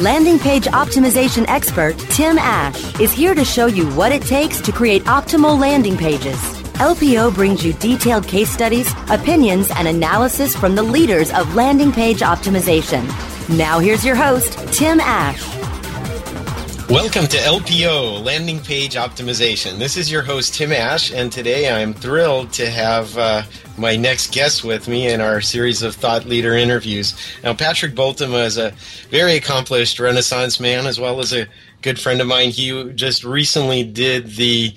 Landing Page Optimization expert Tim Ash is here to show you what it takes to create optimal landing pages. LPO brings you detailed case studies, opinions, and analysis from the leaders of landing page optimization. Now, here's your host, Tim Ash. Welcome to LPO, Landing Page Optimization. This is your host, Tim Ash, and today I'm thrilled to have uh, my next guest with me in our series of thought leader interviews. Now, Patrick Bultema is a very accomplished Renaissance man, as well as a good friend of mine. He just recently did the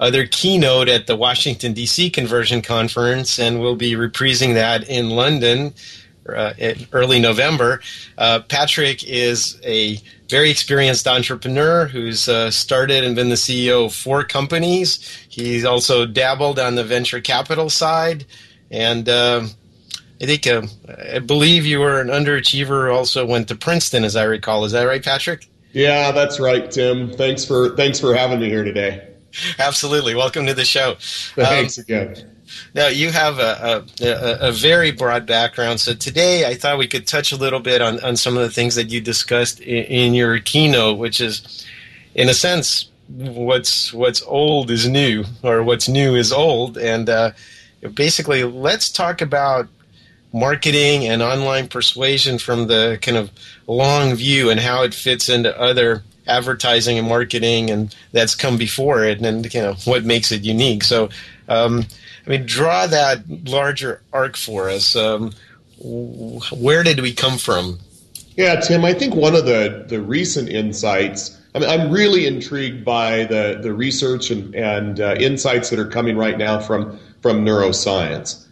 other keynote at the Washington, D.C. Conversion Conference, and we'll be reprising that in London uh, early November. Uh, Patrick is a very experienced entrepreneur who's uh, started and been the CEO of four companies. He's also dabbled on the venture capital side. And uh, I think, uh, I believe you were an underachiever, also went to Princeton, as I recall. Is that right, Patrick? Yeah, that's right, Tim. Thanks for thanks for having me here today. Absolutely. Welcome to the show. Thanks um, again. Now, you have a, a, a, very broad background. So today I thought we could touch a little bit on, on some of the things that you discussed in, in your keynote, which is, in a sense, what's what's old is new, or what's new is old. And uh, basically, let's talk about marketing and online persuasion from the kind of long view and how it fits into other advertising and marketing and that's come before it and you know what makes it unique so um, I mean, draw that larger arc for us. Um, where did we come from? Yeah, Tim, I think one of the, the recent insights, I mean, I'm really intrigued by the, the research and, and uh, insights that are coming right now from, from neuroscience.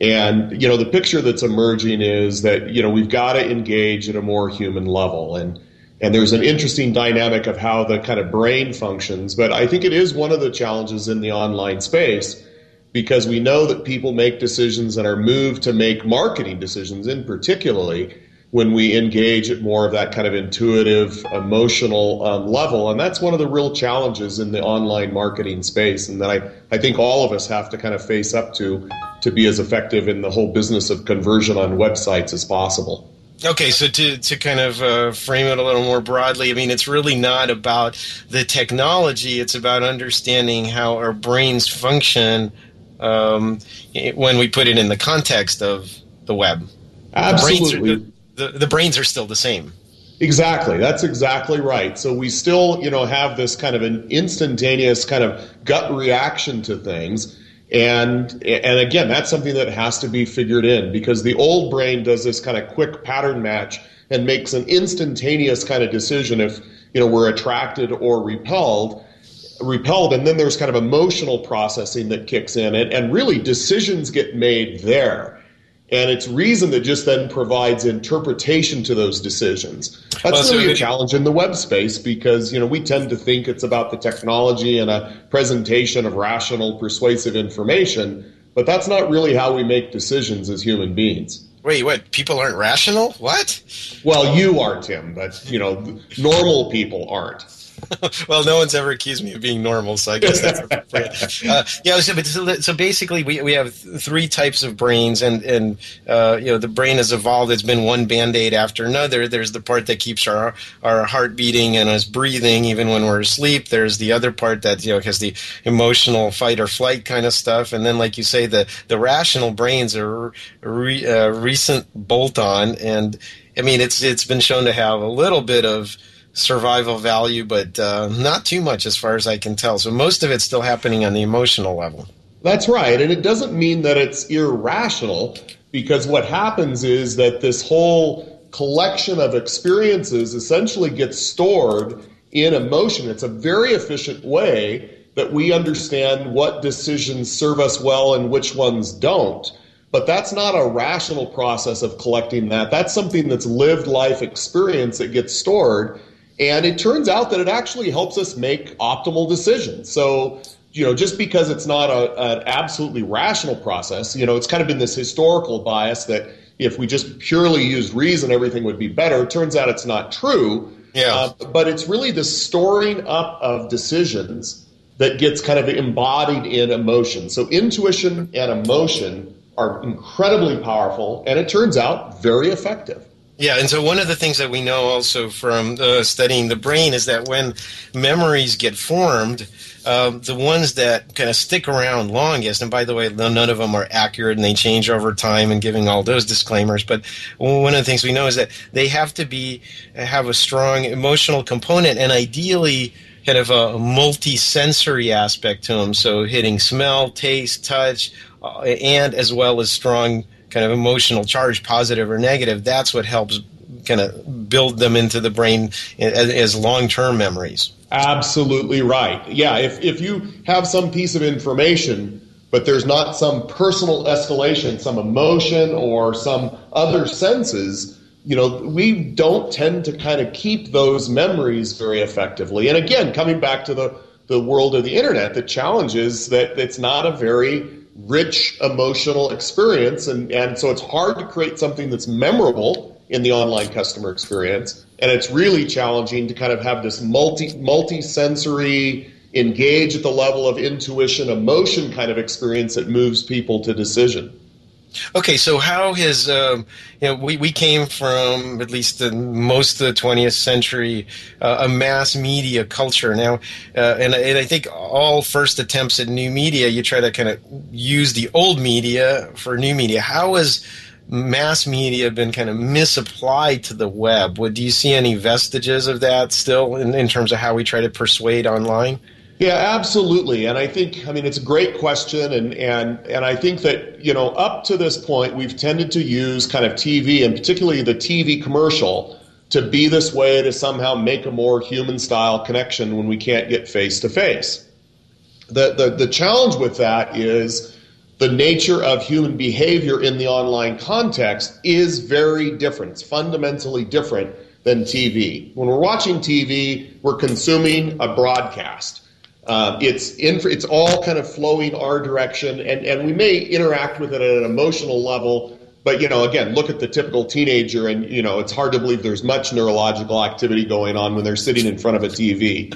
And, you know, the picture that's emerging is that, you know, we've got to engage at a more human level. And, and there's an interesting dynamic of how the kind of brain functions. But I think it is one of the challenges in the online space because we know that people make decisions and are moved to make marketing decisions in particularly when we engage at more of that kind of intuitive emotional um, level and that's one of the real challenges in the online marketing space and that I, I think all of us have to kind of face up to to be as effective in the whole business of conversion on websites as possible Okay, so to, to kind of uh, frame it a little more broadly, I mean, it's really not about the technology, it's about understanding how our brains function um, when we put it in the context of the web. Absolutely. The brains, are, the, the brains are still the same. Exactly. That's exactly right. So we still, you know, have this kind of an instantaneous kind of gut reaction to things. And and again, that's something that has to be figured in because the old brain does this kind of quick pattern match and makes an instantaneous kind of decision if, you know, we're attracted or repelled repelled. And then there's kind of emotional processing that kicks in and, and really decisions get made there and it's reason that just then provides interpretation to those decisions that's well, really a challenge in the web space because you know we tend to think it's about the technology and a presentation of rational persuasive information but that's not really how we make decisions as human beings Wait, what? People aren't rational? What? Well, you are, Tim, but you know, normal people aren't. well, no one's ever accused me of being normal, so I guess that's appropriate. uh, yeah, so, so, so, basically, we, we have three types of brains, and and uh, you know the brain has evolved. It's been one band aid after another. There's the part that keeps our our heart beating and us breathing even when we're asleep. There's the other part that you know has the emotional fight or flight kind of stuff, and then like you say, the the rational brains are re, uh, recent bolt on, and I mean it's it's been shown to have a little bit of survival value, but uh, not too much as far as I can tell. So most of it's still happening on the emotional level. That's right. And it doesn't mean that it's irrational because what happens is that this whole collection of experiences essentially gets stored in emotion. It's a very efficient way that we understand what decisions serve us well and which ones don't. But that's not a rational process of collecting that. That's something that's lived life experience that gets stored And it turns out that it actually helps us make optimal decisions. So, you know, just because it's not a, an absolutely rational process, you know, it's kind of been this historical bias that if we just purely used reason, everything would be better. It turns out it's not true. Yeah. Uh, but it's really the storing up of decisions that gets kind of embodied in emotion. So intuition and emotion are incredibly powerful, and it turns out very effective. Yeah, and so one of the things that we know also from uh, studying the brain is that when memories get formed, um, the ones that kind of stick around longest, and by the way, none of them are accurate and they change over time and giving all those disclaimers, but one of the things we know is that they have to be have a strong emotional component and ideally kind of a multi-sensory aspect to them. So hitting smell, taste, touch, uh, and as well as strong kind of emotional charge, positive or negative, that's what helps kind of build them into the brain as, as long term memories. Absolutely right. Yeah, if, if you have some piece of information, but there's not some personal escalation, some emotion, or some other senses, you know, we don't tend to kind of keep those memories very effectively. And again, coming back to the, the world of the internet, the challenge is that it's not a very rich emotional experience. And, and so it's hard to create something that's memorable in the online customer experience. And it's really challenging to kind of have this multi multi sensory engage at the level of intuition, emotion kind of experience that moves people to decision. Okay, so how has um, you know we, we came from at least the most of the 20th century uh, a mass media culture now, uh, and, and, I think all first attempts at new media you try to kind of use the old media for new media. How has mass media been kind of misapplied to the web? Would do you see any vestiges of that still in, in terms of how we try to persuade online? Yeah, absolutely. And I think, I mean, it's a great question. And, and, and I think that, you know, up to this point, we've tended to use kind of TV and particularly the TV commercial to be this way to somehow make a more human style connection when we can't get face to face. The, the, the challenge with that is the nature of human behavior in the online context is very different. It's fundamentally different than TV. When we're watching TV, we're consuming a broadcast um, it's in, it's all kind of flowing our direction, and, and we may interact with it at an emotional level. But you know, again, look at the typical teenager, and you know, it's hard to believe there's much neurological activity going on when they're sitting in front of a TV.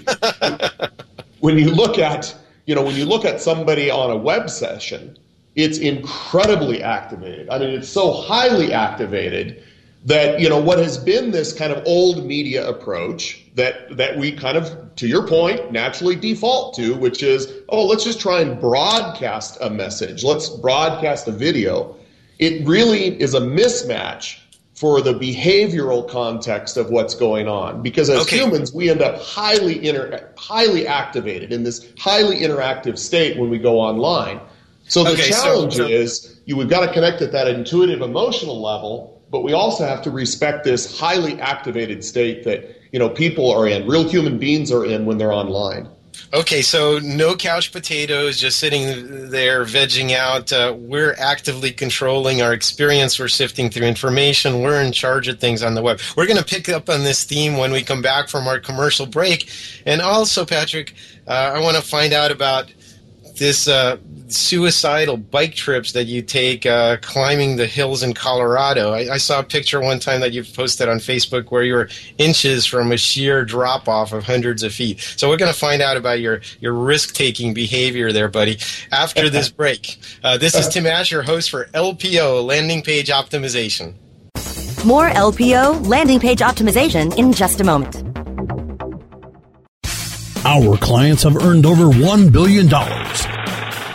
when you look at you know when you look at somebody on a web session, it's incredibly activated. I mean, it's so highly activated that you know what has been this kind of old media approach that that we kind of to your point naturally default to which is oh let's just try and broadcast a message. Let's broadcast a video. It really is a mismatch for the behavioral context of what's going on. Because as okay. humans we end up highly inter- highly activated in this highly interactive state when we go online. So the okay, challenge so, so- is you we've got to connect at that intuitive emotional level but we also have to respect this highly activated state that you know people are in, real human beings are in when they're online. Okay, so no couch potatoes, just sitting there vegging out. Uh, we're actively controlling our experience. We're sifting through information. We're in charge of things on the web. We're going to pick up on this theme when we come back from our commercial break. And also, Patrick, uh, I want to find out about this uh, suicidal bike trips that you take uh, climbing the hills in Colorado. I, I, saw a picture one time that you've posted on Facebook where you were inches from a sheer drop off of hundreds of feet. So we're going to find out about your, your risk taking behavior there, buddy, after this break. Uh, this is Tim Asher, host for LPO Landing Page Optimization. More LPO landing page optimization in just a moment. Our clients have earned over $1 billion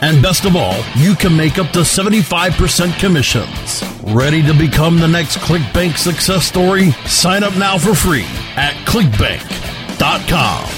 And best of all, you can make up to 75% commissions. Ready to become the next ClickBank success story? Sign up now for free at clickbank.com.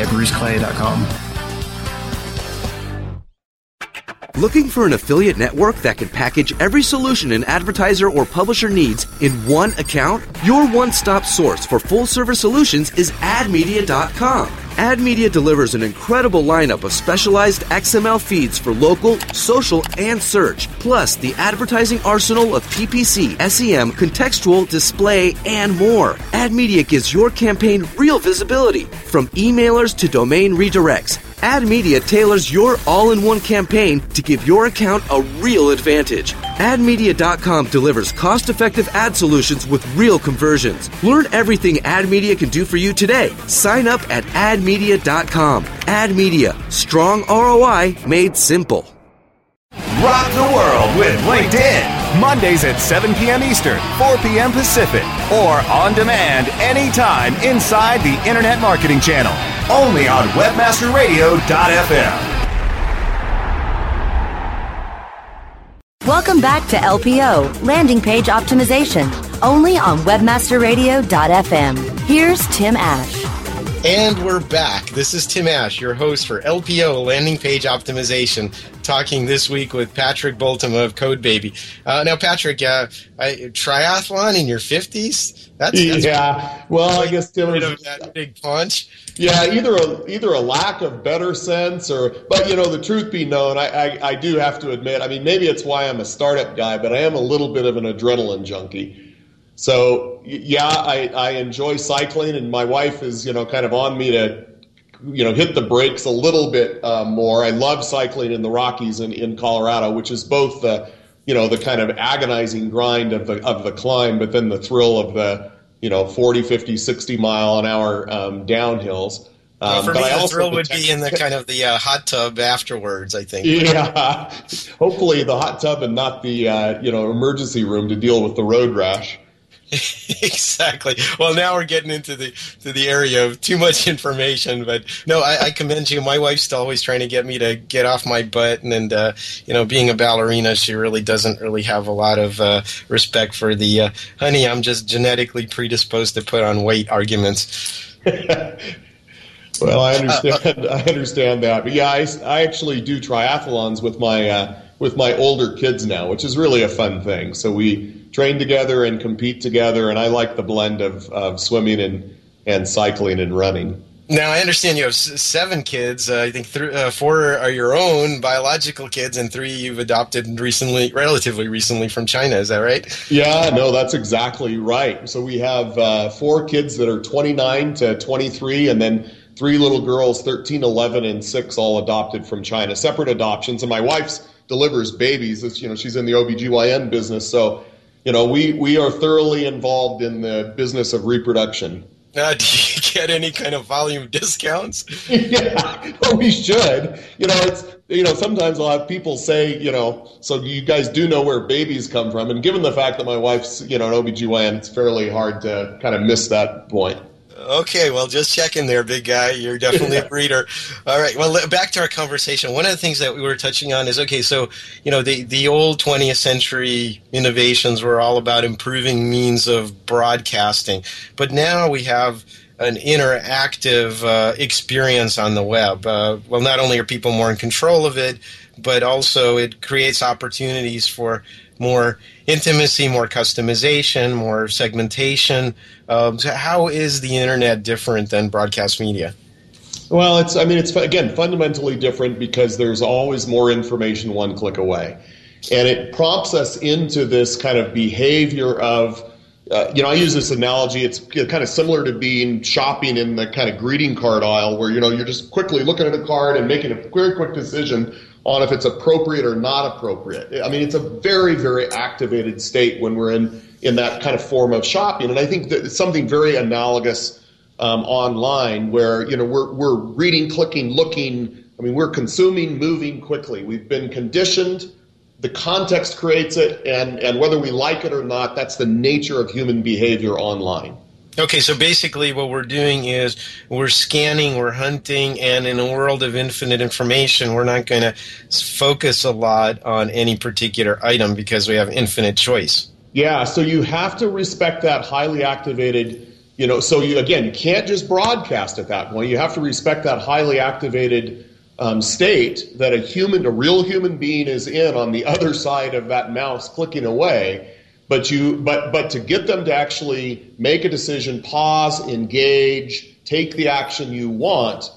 at bruceclay.com. Looking for an affiliate network that can package every solution an advertiser or publisher needs in one account? Your one stop source for full service solutions is admedia.com. AdMedia delivers an incredible lineup of specialized XML feeds for local, social, and search, plus the advertising arsenal of PPC, SEM, contextual, display, and more. AdMedia gives your campaign real visibility, from emailers to domain redirects. AdMedia tailors your all in one campaign to give your account a real advantage. AdMedia.com delivers cost effective ad solutions with real conversions. Learn everything AdMedia can do for you today. Sign up at AdMedia.com. AdMedia, strong ROI made simple. Rock the world with LinkedIn. Mondays at 7 p.m. Eastern, 4 p.m. Pacific, or on demand anytime inside the Internet Marketing Channel. Only on WebmasterRadio.fm. Welcome back to LPO, Landing Page Optimization, only on WebmasterRadio.fm. Here's Tim Ash. And we're back. This is Tim Ash, your host for LPO Landing Page Optimization, talking this week with Patrick Bultema of CodeBaby. Uh, now, Patrick, uh, I, triathlon in your 50s? That's, that's yeah. Well, I guess Tim was, that big punch. Yeah, either a either a lack of better sense or, but you know, the truth be known, I, I, I do have to admit. I mean, maybe it's why I'm a startup guy, but I am a little bit of an adrenaline junkie. So yeah, I, I enjoy cycling, and my wife is you know kind of on me to you know hit the brakes a little bit uh, more. I love cycling in the Rockies in, in Colorado, which is both the you know the kind of agonizing grind of the of the climb, but then the thrill of the you know 40, 50, 60 mile an hour um, downhills. Um, well, for me, the thrill would be in the kind of the uh, hot tub afterwards. I think. Yeah, hopefully the hot tub and not the uh, you know emergency room to deal with the road rash. exactly. Well, now we're getting into the to the area of too much information, but no, I, I, commend you. My wife's always trying to get me to get off my butt, and, and uh, you know, being a ballerina, she really doesn't really have a lot of uh, respect for the uh, honey. I'm just genetically predisposed to put on weight arguments. well, I understand. I understand that, but yeah, I, I actually do triathlons with my uh, with my older kids now, which is really a fun thing. So we train together and compete together. And I like the blend of, of swimming and, and cycling and running. Now I understand you have seven kids. Uh, I think th- uh, four are your own biological kids, and three you've adopted recently, relatively recently from China. Is that right? Yeah, no, that's exactly right. So we have uh, four kids that are 29 to 23, and then three little girls, 13, 11, and six, all adopted from China, separate adoptions. And my wife's delivers babies. It's, you know, she's in the OBGYN business, so you know, we, we are thoroughly involved in the business of reproduction. Uh, do you get any kind of volume discounts? yeah, well, we should. You know, it's you know sometimes I'll have people say, you know, so you guys do know where babies come from, and given the fact that my wife's you know an OBGYN, it's fairly hard to kind of miss that point. Okay, well, just checking there, big guy. You're definitely a breeder. All right. Well, back to our conversation. One of the things that we were touching on is okay. So, you know, the the old 20th century innovations were all about improving means of broadcasting, but now we have an interactive uh, experience on the web. Uh, well, not only are people more in control of it, but also it creates opportunities for more intimacy, more customization, more segmentation. Um, so how is the internet different than broadcast media? Well, it's I mean it's again fundamentally different because there's always more information one click away, and it prompts us into this kind of behavior of. Uh, you know, I use this analogy. It's kind of similar to being shopping in the kind of greeting card aisle, where you know you're just quickly looking at a card and making a very quick decision on if it's appropriate or not appropriate. I mean, it's a very, very activated state when we're in in that kind of form of shopping, and I think that it's something very analogous um, online where you know we're we're reading, clicking, looking. I mean, we're consuming, moving quickly. We've been conditioned. The context creates it, and and whether we like it or not, that's the nature of human behavior online. Okay, so basically what we're doing is we're scanning, we're hunting, and in a world of infinite information, we're not going to focus a lot on any particular item because we have infinite choice. Yeah, so you have to respect that highly activated, you know, so you again, you can't just broadcast at that point. You have to respect that highly activated um, state that a human, a real human being is in on the other side of that mouse clicking away but you but but to get them to actually make a decision pause engage take the action you want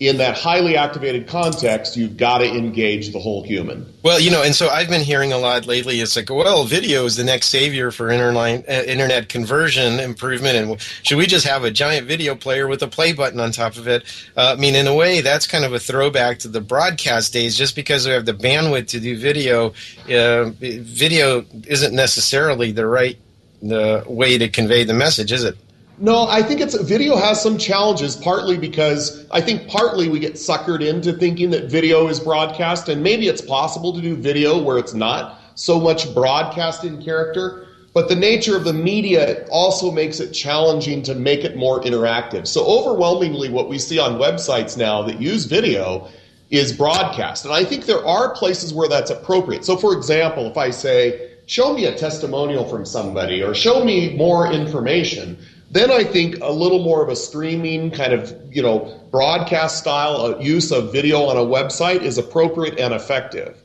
in that highly activated context, you've got to engage the whole human. Well, you know, and so I've been hearing a lot lately. It's like, well, video is the next savior for interline, uh, internet conversion improvement, and should we just have a giant video player with a play button on top of it? Uh, I mean, in a way, that's kind of a throwback to the broadcast days. Just because we have the bandwidth to do video, uh, video isn't necessarily the right the way to convey the message, is it? No, I think it's video has some challenges, partly because I think partly we get suckered into thinking that video is broadcast, and maybe it's possible to do video where it's not so much broadcast in character. But the nature of the media also makes it challenging to make it more interactive. So overwhelmingly, what we see on websites now that use video is broadcast. And I think there are places where that's appropriate. So, for example, if I say, show me a testimonial from somebody or show me more information, then I think a little more of a streaming kind of, you know, broadcast style uh, use of video on a website is appropriate and effective.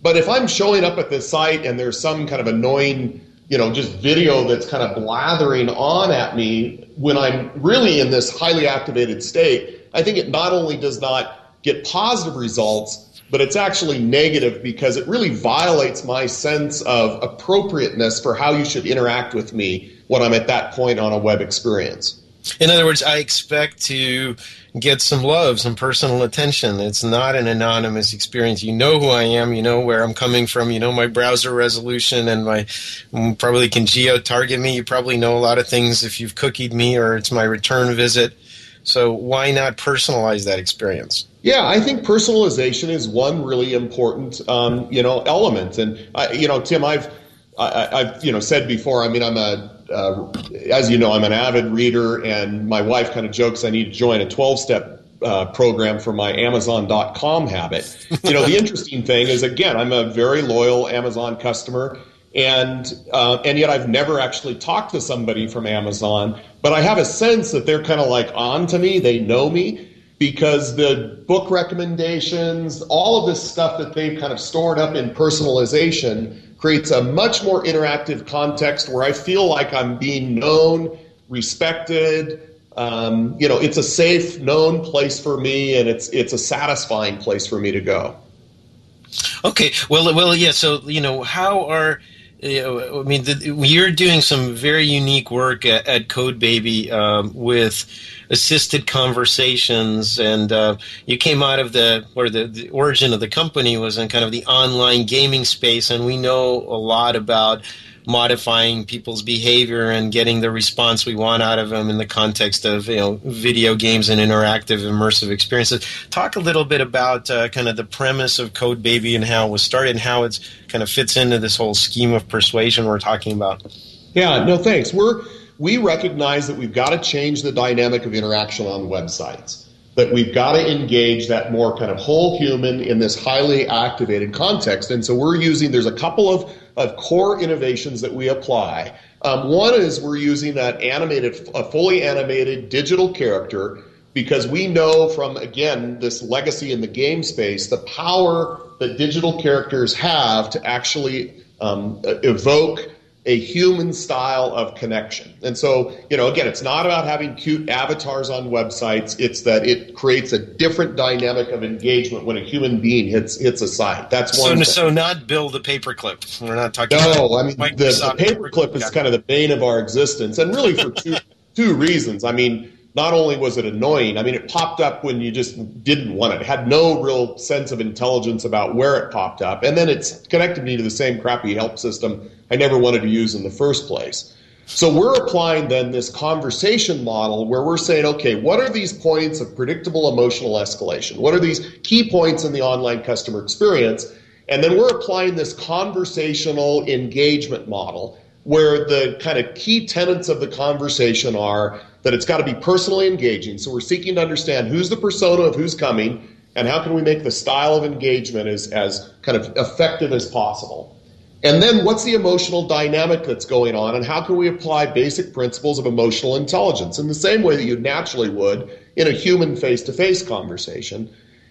But if I'm showing up at this site and there's some kind of annoying, you know, just video that's kind of blathering on at me when I'm really in this highly activated state, I think it not only does not get positive results, but it's actually negative because it really violates my sense of appropriateness for how you should interact with me when I'm at that point on a web experience. In other words, I expect to get some love, some personal attention. It's not an anonymous experience. You know who I am. You know where I'm coming from. You know my browser resolution and my mm, probably can geo target me. You probably know a lot of things if you've cookied me or it's my return visit. So why not personalize that experience? Yeah, I think personalization is one really important, um, you know, element. And I, you know, Tim, I've I, have you know said before. I mean, I'm a uh, as you know, I'm an avid reader, and my wife kind of jokes I need to join a 12 step uh, program for my Amazon.com habit. You know, the interesting thing is, again, I'm a very loyal Amazon customer, and uh, and yet I've never actually talked to somebody from Amazon, but I have a sense that they're kind of like on to me. They know me because the book recommendations, all of this stuff that they've kind of stored up in personalization creates a much more interactive context where I feel like I'm being known, respected. Um, you know, it's a safe, known place for me, and it's it's a satisfying place for me to go. Okay, well, well, yeah. So, you know, how are I mean, the, you're doing some very unique work at, at CodeBaby um, with assisted conversations, and uh, you came out of the where the, the, origin of the company was in kind of the online gaming space, and we know a lot about modifying people's behavior and getting the response we want out of them in the context of you know video games and interactive immersive experiences. Talk a little bit about uh, kind of the premise of CodeBaby and how it was started and how it's kind of fits into this whole scheme of persuasion we're talking about. Yeah, no thanks. We're we recognize that we've got to change the dynamic of interaction on websites. That we've got to engage that more kind of whole human in this highly activated context. And so we're using, there's a couple of, of core innovations that we apply. Um, one is we're using that animated, a fully animated digital character because we know from, again, this legacy in the game space, the power that digital characters have to actually um, evoke a human style of connection. And so, you know, again, it's not about having cute avatars on websites. It's that it creates a different dynamic of engagement when a human being hits hits a site. That's one. So, thing. so not build a paperclip. We're not talking. No, I mean the, the paperclip is kind of the bane of our existence, and really for two two reasons. I mean not only was it annoying, I mean, it popped up when you just didn't want it. It had no real sense of intelligence about where it popped up. And then it's connected me to the same crappy help system I never wanted to use in the first place. So we're applying then this conversation model where we're saying, okay, what are these points of predictable emotional escalation? What are these key points in the online customer experience? And then we're applying this conversational engagement model where the kind of key tenets of the conversation are that it's got to be personally engaging. So we're seeking to understand who's the persona of who's coming and how can we make the style of engagement as, as kind of effective as possible. And then what's the emotional dynamic that's going on, and how can we apply basic principles of emotional intelligence in the same way that you naturally would in a human face to face conversation?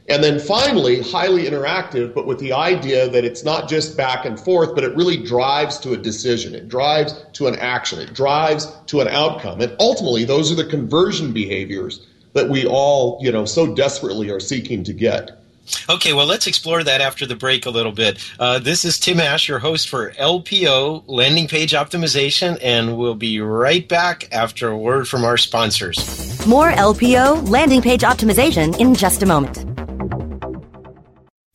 And then finally, highly interactive, but with the idea that it's not just back and forth, but it really drives to a decision. It drives to an action. It drives to an outcome. And ultimately, those are the conversion behaviors that we all, you know, so desperately are seeking to get. Okay, well, let's explore that after the break a little bit. Uh, this is Tim Ash, your host for LPO Landing Page Optimization, and we'll be right back after a word from our sponsors. More LPO Landing Page Optimization in just a moment.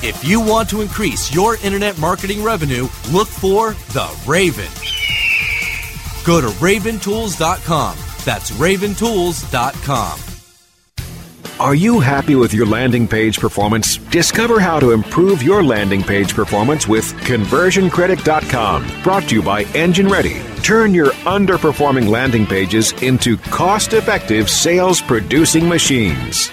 If you want to increase your internet marketing revenue, look for the Raven. Go to raventools.com. That's raventools.com. Are you happy with your landing page performance? Discover how to improve your landing page performance with conversioncritic.com. Brought to you by Engine Ready. Turn your underperforming landing pages into cost effective sales producing machines.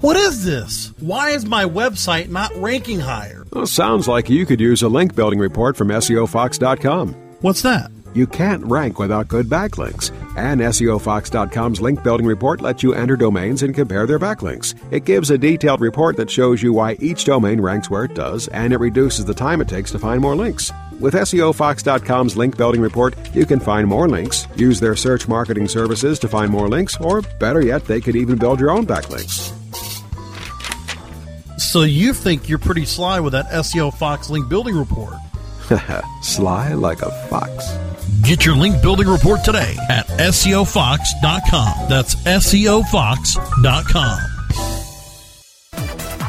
What is this? Why is my website not ranking higher? Well, sounds like you could use a link building report from SEOFox.com. What's that? You can't rank without good backlinks. And SEOFox.com's link building report lets you enter domains and compare their backlinks. It gives a detailed report that shows you why each domain ranks where it does, and it reduces the time it takes to find more links. With SEOFox.com's link building report, you can find more links, use their search marketing services to find more links, or better yet, they could even build your own backlinks. So you think you're pretty sly with that SEO Fox link building report? Sly like a fox. Get your link building report today at SEOFox.com. That's SEOFox.com.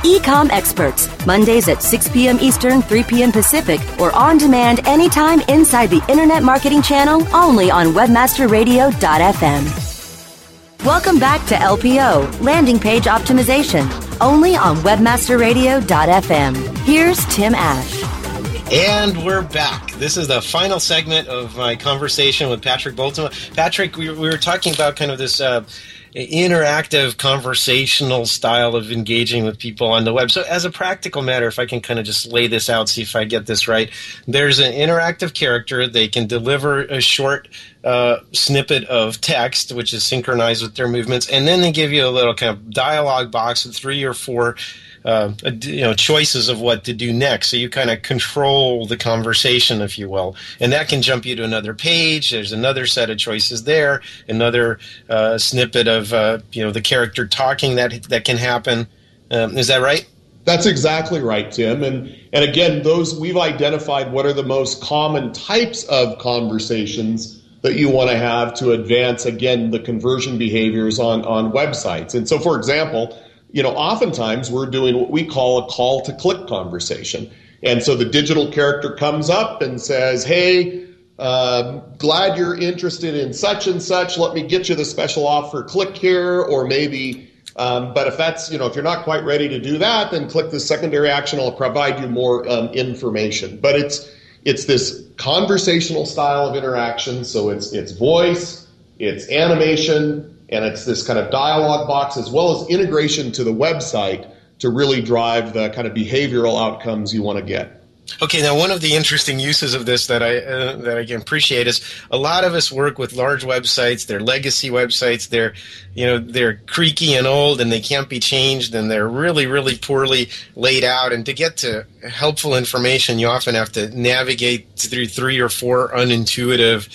Ecom Experts, Mondays at 6 p.m. Eastern, 3 p.m. Pacific, or on demand anytime inside the Internet Marketing Channel only on WebmasterRadio.fm. Welcome back to LPO, Landing Page Optimization, only on WebmasterRadio.fm. Here's Tim Ash. And we're back. This is the final segment of my conversation with Patrick Bultema. Patrick, we, we were talking about kind of this uh, interactive conversational style of engaging with people on the web. So, as a practical matter, if I can kind of just lay this out, see if I get this right, there's an interactive character. They can deliver a short uh, snippet of text, which is synchronized with their movements, and then they give you a little kind of dialogue box with three or four uh, you know choices of what to do next. So you kind of control the conversation, if you will, and that can jump you to another page. There's another set of choices there, another uh, snippet of uh, you know the character talking that that can happen. Um, is that right? That's exactly right, Tim. And and again, those we've identified what are the most common types of conversations that you want to have to advance again the conversion behaviors on on websites. And so, for example you know, oftentimes we're doing what we call a call to click conversation. And so the digital character comes up and says, Hey, uh, glad you're interested in such and such. Let me get you the special offer. Click here, or maybe. Um, but if that's you know if you're not quite ready to do that, then click the secondary action. I'll provide you more um, information. But it's it's this conversational style of interaction. So it's it's voice, it's animation, and it's this kind of dialogue box as well as integration to the website to really drive the kind of behavioral outcomes you want to get. Okay, now one of the interesting uses of this that I uh, that I can appreciate is a lot of us work with large websites. They're legacy websites. They're you know they're creaky and old, and they can't be changed, and they're really really poorly laid out. And to get to helpful information, you often have to navigate through three or four unintuitive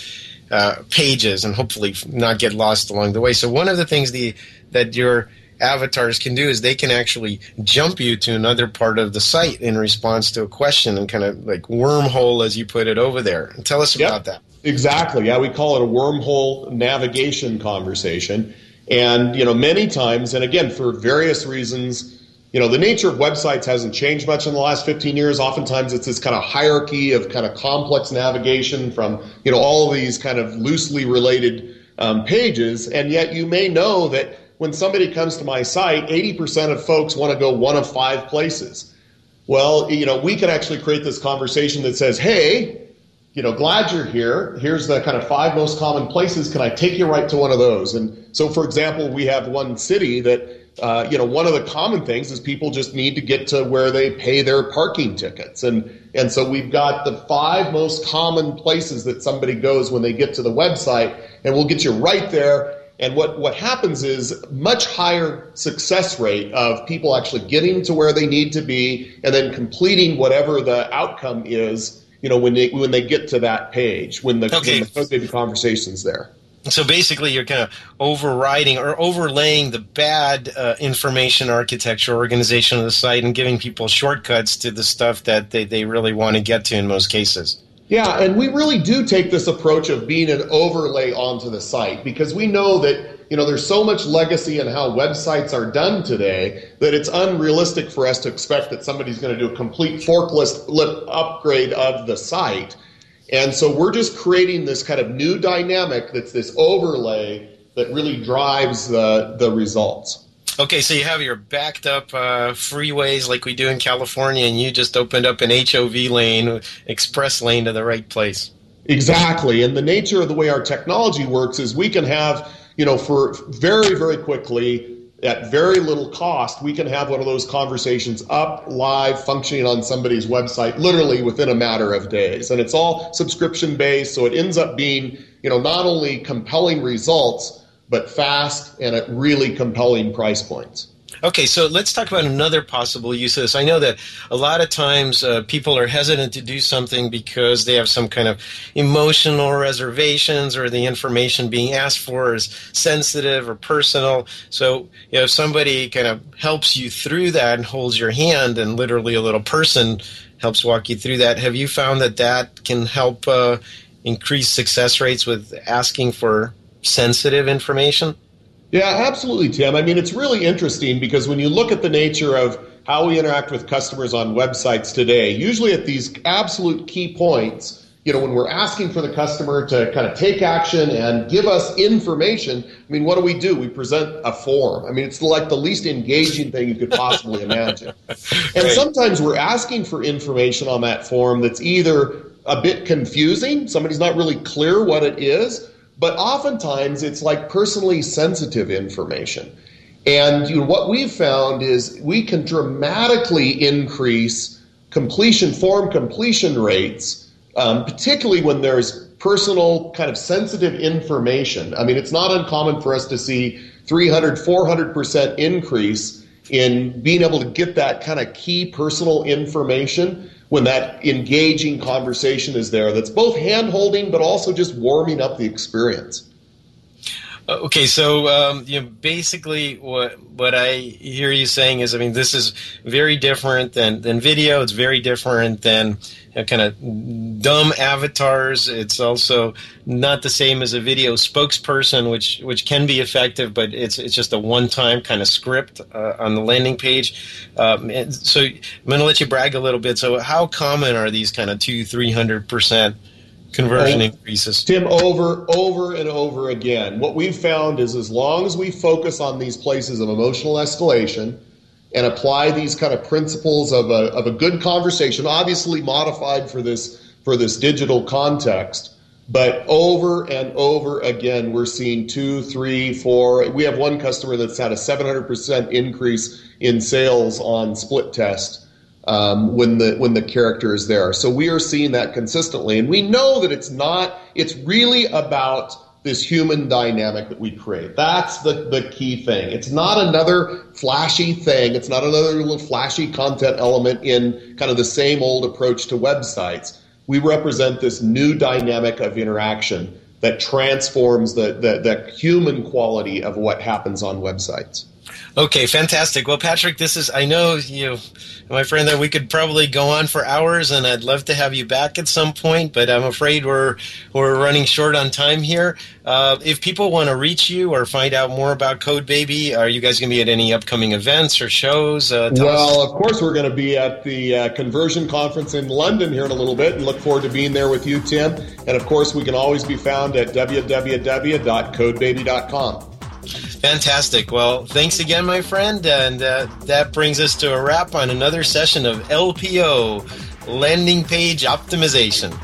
uh, pages, and hopefully not get lost along the way. So one of the things the that your avatars can do is they can actually jump you to another part of the site in response to a question and kind of like wormhole as you put it over there. Tell us about that. Exactly. Yeah, we call it a wormhole navigation conversation. And, you know, many times, and again, for various reasons, you know, the nature of websites hasn't changed much in the last 15 years. Oftentimes it's this kind of hierarchy of kind of complex navigation from, you know, all these kind of loosely related um, pages. And yet you may know that when somebody comes to my site, 80% of folks want to go one of five places. Well, you know, we can actually create this conversation that says, hey, you know, glad you're here. Here's the kind of five most common places. Can I take you right to one of those? And so, for example, we have one city that, uh, you know, one of the common things is people just need to get to where they pay their parking tickets. And, and so we've got the five most common places that somebody goes when they get to the website, and we'll get you right there and what, what happens is much higher success rate of people actually getting to where they need to be and then completing whatever the outcome is, you know, when they, when they get to that page, when the, okay. when the conversation's there. So basically, you're kind of overriding or overlaying the bad uh, information architecture organization of the site and giving people shortcuts to the stuff that they, they really want to get to in most cases. Yeah, and we really do take this approach of being an overlay onto the site because we know that you know there's so much legacy in how websites are done today that it's unrealistic for us to expect that somebody's going to do a complete forklift upgrade of the site. And so we're just creating this kind of new dynamic that's this overlay that really drives the the results. Okay, so you have your backed up uh, freeways like we do in California, and you just opened up an HOV lane, express lane to the right place. Exactly. And the nature of the way our technology works is we can have, you know, for very, very quickly, at very little cost, we can have one of those conversations up, live, functioning on somebody's website literally within a matter of days. And it's all subscription based, so it ends up being, you know, not only compelling results, but fast and at really compelling price points. Okay, so let's talk about another possible use of this. I know that a lot of times uh, people are hesitant to do something because they have some kind of emotional reservations or the information being asked for is sensitive or personal. So, you know, if somebody kind of helps you through that and holds your hand and literally a little person helps walk you through that, have you found that that can help uh, increase success rates with asking for sensitive information? Yeah, absolutely, Tim. I mean, it's really interesting because when you look at the nature of how we interact with customers on websites today, usually at these absolute key points, you know, when we're asking for the customer to kind of take action and give us information, I mean, what do we do? We present a form. I mean, it's like the least engaging thing you could possibly imagine. And right. sometimes we're asking for information on that form that's either a bit confusing, somebody's not really clear what it is, but oftentimes it's like personally sensitive information. And you know, what we've found is we can dramatically increase completion form completion rates, um, particularly when there's personal kind of sensitive information. I mean, it's not uncommon for us to see 300, 400% increase in being able to get that kind of key personal information when that engaging conversation is there that's both hand holding but also just warming up the experience. Uh, okay, so um, you know, basically, what what I hear you saying is, I mean, this is very different than than video. It's very different than you know, kind of dumb avatars. It's also not the same as a video spokesperson, which which can be effective, but it's it's just a one time kind of script uh, on the landing page. Um, so I'm going to let you brag a little bit. So, how common are these kind of two three hundred percent? Conversion increases. Tim, over, over and over again. What we've found is as long as we focus on these places of emotional escalation and apply these kind of principles of a, of a good conversation, obviously modified for this for this digital context, But over and over again, we're seeing two, three, four. We have one customer that's had a 700% increase in sales on split test um, when the when the character is there. So we are seeing that consistently, and we know that it's not. It's really about this human dynamic that we create. That's the, the key thing. It's not another flashy thing. It's not another little flashy content element in kind of the same old approach to websites. We represent this new dynamic of interaction that transforms the, the, the human quality of what happens on websites. Okay, fantastic. Well, Patrick, this is, I know you, my friend, that we could probably go on for hours and I'd love to have you back at some point, but I'm afraid we're, we're running short on time here. Uh, if people want to reach you or find out more about CodeBaby, are you guys going to be at any upcoming events or shows? Uh, well, us. of course, we're going to be at the uh, conversion conference in London here in a little bit and look forward to being there with you, Tim. And of course, we can always be found at www.codebaby.com. Fantastic. Well, thanks again, my friend. And uh, that brings us to a wrap on another session of LPO, Landing Page Optimization.